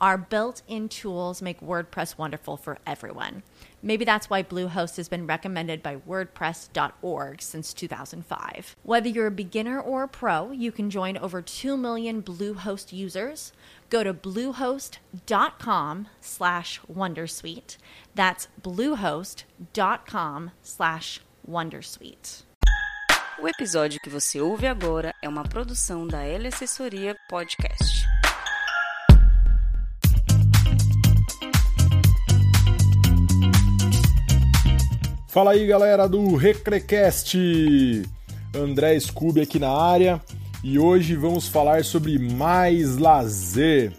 Our built in tools make WordPress wonderful for everyone. Maybe that's why Bluehost has been recommended by WordPress.org since 2005. Whether you're a beginner or a pro, you can join over 2 million Bluehost users. Go to bluehost.com slash wondersuite. That's bluehost.com slash wondersuite. O episódio que você ouve agora é uma produção da L Assessoria Podcast. Fala aí galera do Recrecast! André Scooby aqui na área e hoje vamos falar sobre mais lazer.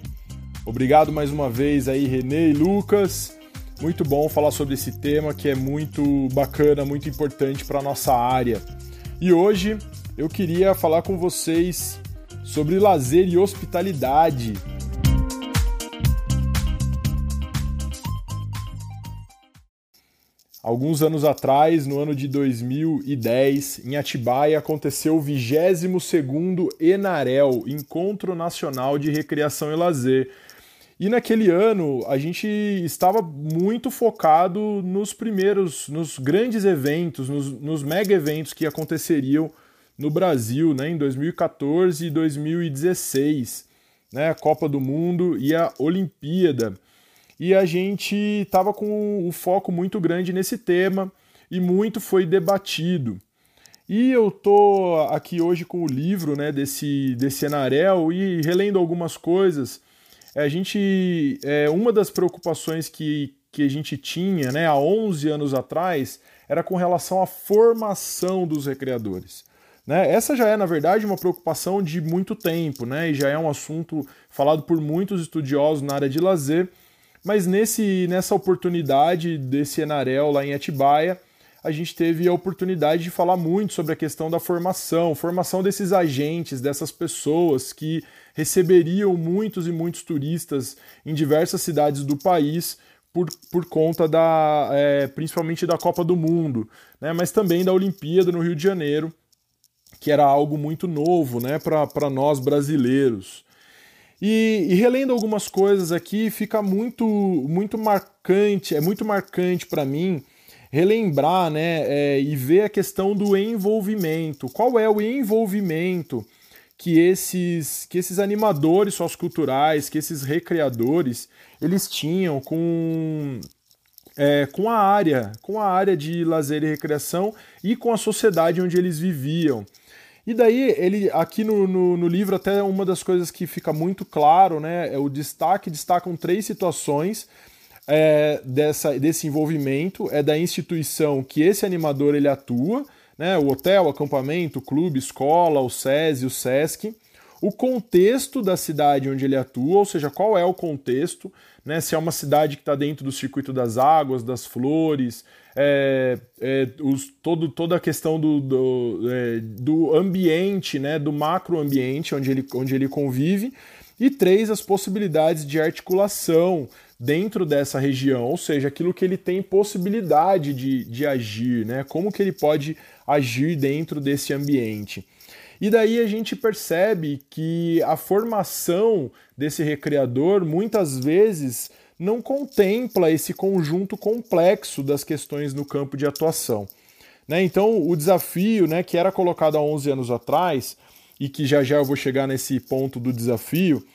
Obrigado mais uma vez aí, Renê e Lucas. Muito bom falar sobre esse tema que é muito bacana, muito importante para nossa área. E hoje eu queria falar com vocês sobre lazer e hospitalidade. Alguns anos atrás, no ano de 2010, em Atibaia, aconteceu o 22º Enarel, Encontro Nacional de Recreação e Lazer. E naquele ano, a gente estava muito focado nos primeiros, nos grandes eventos, nos, nos mega eventos que aconteceriam no Brasil, né, em 2014 e 2016, né, a Copa do Mundo e a Olimpíada e a gente estava com um foco muito grande nesse tema e muito foi debatido. E eu tô aqui hoje com o livro né, desse, desse Enarel e relendo algumas coisas. A gente, é, uma das preocupações que, que a gente tinha né, há 11 anos atrás era com relação à formação dos recreadores. Né? Essa já é, na verdade, uma preocupação de muito tempo, né? e já é um assunto falado por muitos estudiosos na área de lazer, mas nesse, nessa oportunidade desse Enarel lá em Atibaia, a gente teve a oportunidade de falar muito sobre a questão da formação, formação desses agentes, dessas pessoas que receberiam muitos e muitos turistas em diversas cidades do país por, por conta da é, principalmente da Copa do Mundo, né, mas também da Olimpíada no Rio de Janeiro, que era algo muito novo né, para nós brasileiros. E, e, relendo algumas coisas aqui, fica muito, muito marcante, é muito marcante para mim relembrar né, é, e ver a questão do envolvimento. Qual é o envolvimento que esses, que esses animadores socioculturais, que esses recreadores, eles tinham com, é, com a área, com a área de lazer e recreação e com a sociedade onde eles viviam. E daí, ele aqui no, no, no, livro, até uma das coisas que fica muito claro, né? É o destaque, destacam três situações é, dessa, desse envolvimento, é da instituição que esse animador ele atua, né? O hotel, acampamento, clube, escola, o SESI, o SESC o contexto da cidade onde ele atua, ou seja, qual é o contexto, né? Se é uma cidade que está dentro do circuito das águas, das flores, é, é, os, todo, toda a questão do, do, é, do ambiente, né? Do macroambiente onde ele, onde ele convive. E três, as possibilidades de articulação dentro dessa região, ou seja, aquilo que ele tem possibilidade de, de agir, né? Como que ele pode agir dentro desse ambiente. E daí a gente percebe que a formação desse recreador muitas vezes não contempla esse conjunto complexo das questões no campo de atuação. Né? Então, o desafio né, que era colocado há 11 anos atrás, e que já já eu vou chegar nesse ponto do desafio,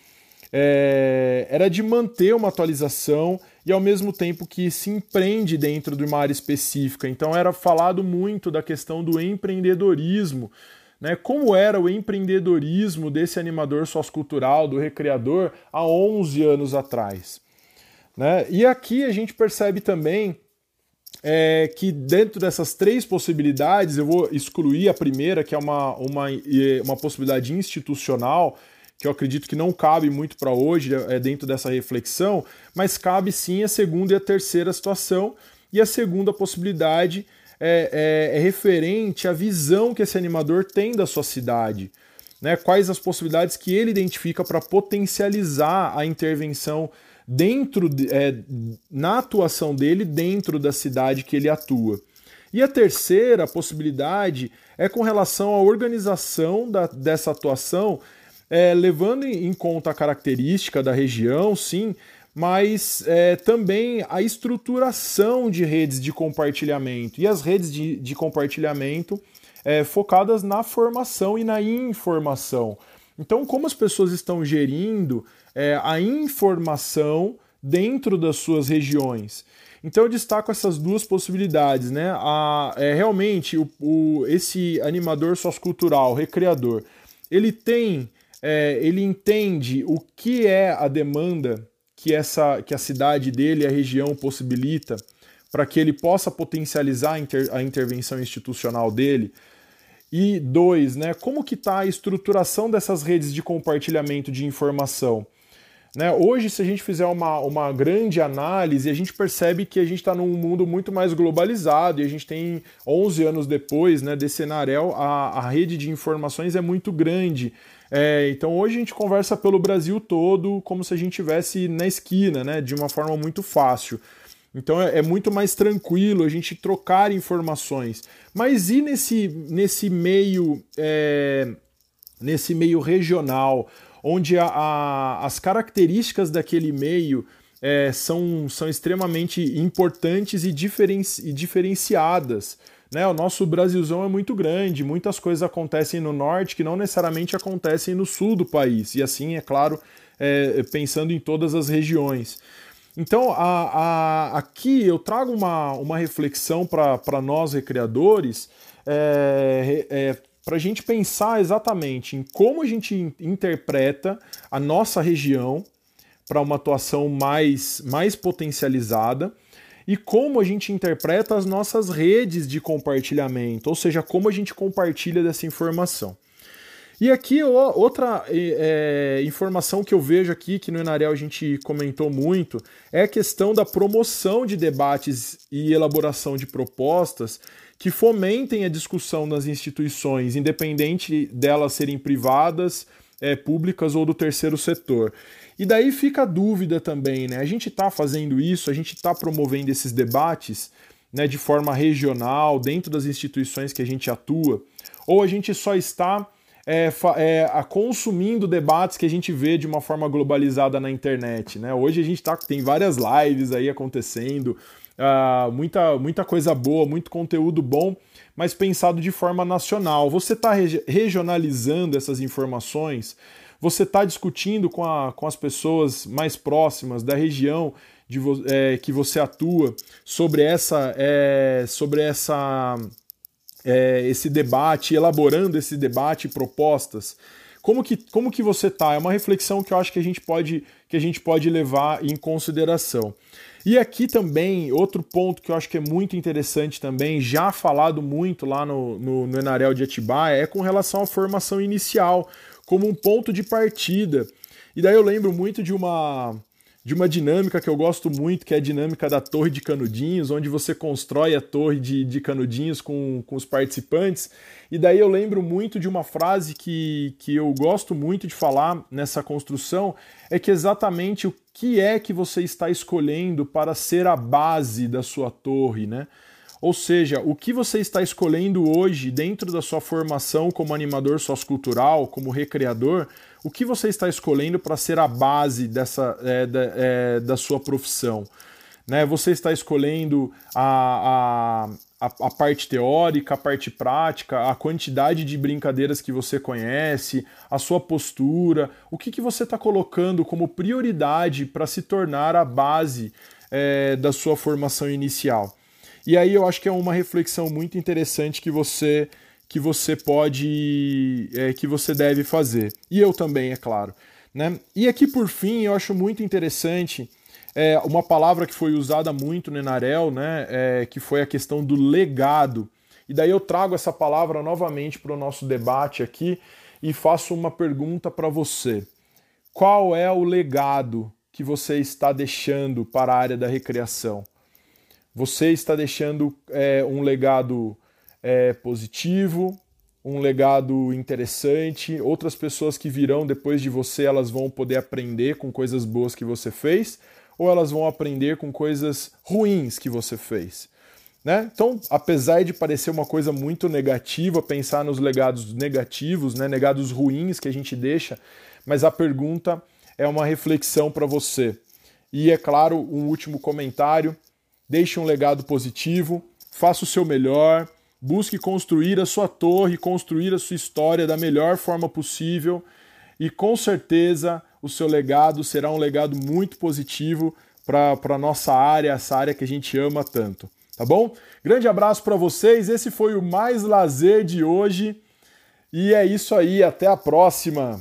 é, era de manter uma atualização e ao mesmo tempo que se empreende dentro de uma área específica. Então, era falado muito da questão do empreendedorismo né, como era o empreendedorismo desse animador sociocultural, do recreador, há 11 anos atrás. Né? E aqui a gente percebe também é, que dentro dessas três possibilidades, eu vou excluir a primeira, que é uma, uma, uma possibilidade institucional, que eu acredito que não cabe muito para hoje, é, é dentro dessa reflexão, mas cabe sim a segunda e a terceira situação. E a segunda possibilidade é, é, é referente à visão que esse animador tem da sua cidade. Né? Quais as possibilidades que ele identifica para potencializar a intervenção dentro de, é, na atuação dele dentro da cidade que ele atua. E a terceira possibilidade é com relação à organização da, dessa atuação, é, levando em conta a característica da região, sim, mas é, também a estruturação de redes de compartilhamento. E as redes de, de compartilhamento é, focadas na formação e na informação. Então, como as pessoas estão gerindo é, a informação dentro das suas regiões? Então, eu destaco essas duas possibilidades, né? A, é, realmente, o, o, esse animador sociocultural, recreador, ele tem, é, ele entende o que é a demanda que, essa, que a cidade dele, a região possibilita para que ele possa potencializar a, inter, a intervenção institucional dele. E dois, né, como que está a estruturação dessas redes de compartilhamento de informação? Né, hoje, se a gente fizer uma, uma grande análise, a gente percebe que a gente está num mundo muito mais globalizado e a gente tem 11 anos depois né, desse Enarel, a, a rede de informações é muito grande. É, então hoje a gente conversa pelo Brasil todo como se a gente estivesse na esquina, né, de uma forma muito fácil. Então é, é, muito mais tranquilo a gente trocar informações. Mas e nesse, nesse meio é, nesse meio regional, onde a, a, as características daquele meio é, são, são extremamente importantes e, diferenci, e diferenciadas. Né? O nosso Brasilzão é muito grande, muitas coisas acontecem no norte que não necessariamente acontecem no sul do país, e assim, é claro, é, pensando em todas as regiões. Então, a, a, aqui eu trago uma, uma reflexão para nós recreadores, é, é, para a gente pensar exatamente em como a gente interpreta a nossa região para uma atuação mais, mais potencializada e como a gente interpreta as nossas redes de compartilhamento, ou seja, como a gente compartilha dessa informação. E aqui outra é, informação que eu vejo aqui, que no Enarel a gente comentou muito, é a questão da promoção de debates e elaboração de propostas que fomentem a discussão nas instituições, independente delas serem privadas, é, públicas ou do terceiro setor. E daí fica a dúvida também, né? A gente está fazendo isso, a gente está promovendo esses debates né, de forma regional, dentro das instituições que a gente atua, ou a gente só está é, é, consumindo debates que a gente vê de uma forma globalizada na internet. Né? Hoje a gente tá, tem várias lives aí acontecendo, uh, muita, muita coisa boa, muito conteúdo bom, mas pensado de forma nacional. Você está regionalizando essas informações, você está discutindo com, a, com as pessoas mais próximas da região de, é, que você atua sobre essa, é, sobre essa é, esse debate, elaborando esse debate propostas. Como que, como que você está? É uma reflexão que eu acho que a gente pode, que a gente pode levar em consideração. E aqui também, outro ponto que eu acho que é muito interessante também, já falado muito lá no, no, no Enarel de Atibaia, é com relação à formação inicial, como um ponto de partida. E daí eu lembro muito de uma, de uma dinâmica que eu gosto muito, que é a dinâmica da torre de canudinhos, onde você constrói a torre de, de canudinhos com, com os participantes. E daí eu lembro muito de uma frase que, que eu gosto muito de falar nessa construção, é que exatamente o que é que você está escolhendo para ser a base da sua torre, né? Ou seja, o que você está escolhendo hoje dentro da sua formação como animador sociocultural, como recreador, o que você está escolhendo para ser a base dessa, é, da, é, da sua profissão? Né? Você está escolhendo a, a, a, parte teórica, a parte prática, a quantidade de brincadeiras que você conhece, a sua postura, o que, que você está colocando como prioridade para se tornar a base é, da sua formação inicial. E aí eu acho que é uma reflexão muito interessante que você que você pode é, que você deve fazer. E eu também, é claro. Né? E aqui por fim eu acho muito interessante é, uma palavra que foi usada muito no Enarel, né, é, que foi a questão do legado. E daí eu trago essa palavra novamente para o nosso debate aqui e faço uma pergunta para você. Qual é o legado que você está deixando para a área da recreação? Você está deixando é, um legado é, positivo, um legado interessante. Outras pessoas que virão depois de você, elas vão poder aprender com coisas boas que você fez, ou elas vão aprender com coisas ruins que você fez. Né? Então, apesar de parecer uma coisa muito negativa, pensar nos legados negativos, né? legados ruins que a gente deixa, mas a pergunta é uma reflexão para você. E é claro, um último comentário: deixe um legado positivo, faça o seu melhor, busque construir a sua torre, construir a sua história da melhor forma possível e com certeza o seu legado será um legado muito positivo para a nossa área, essa área que a gente ama tanto. Tá bom? Grande abraço para vocês. Esse foi o Mais Lazer de hoje. E é isso aí. Até a próxima.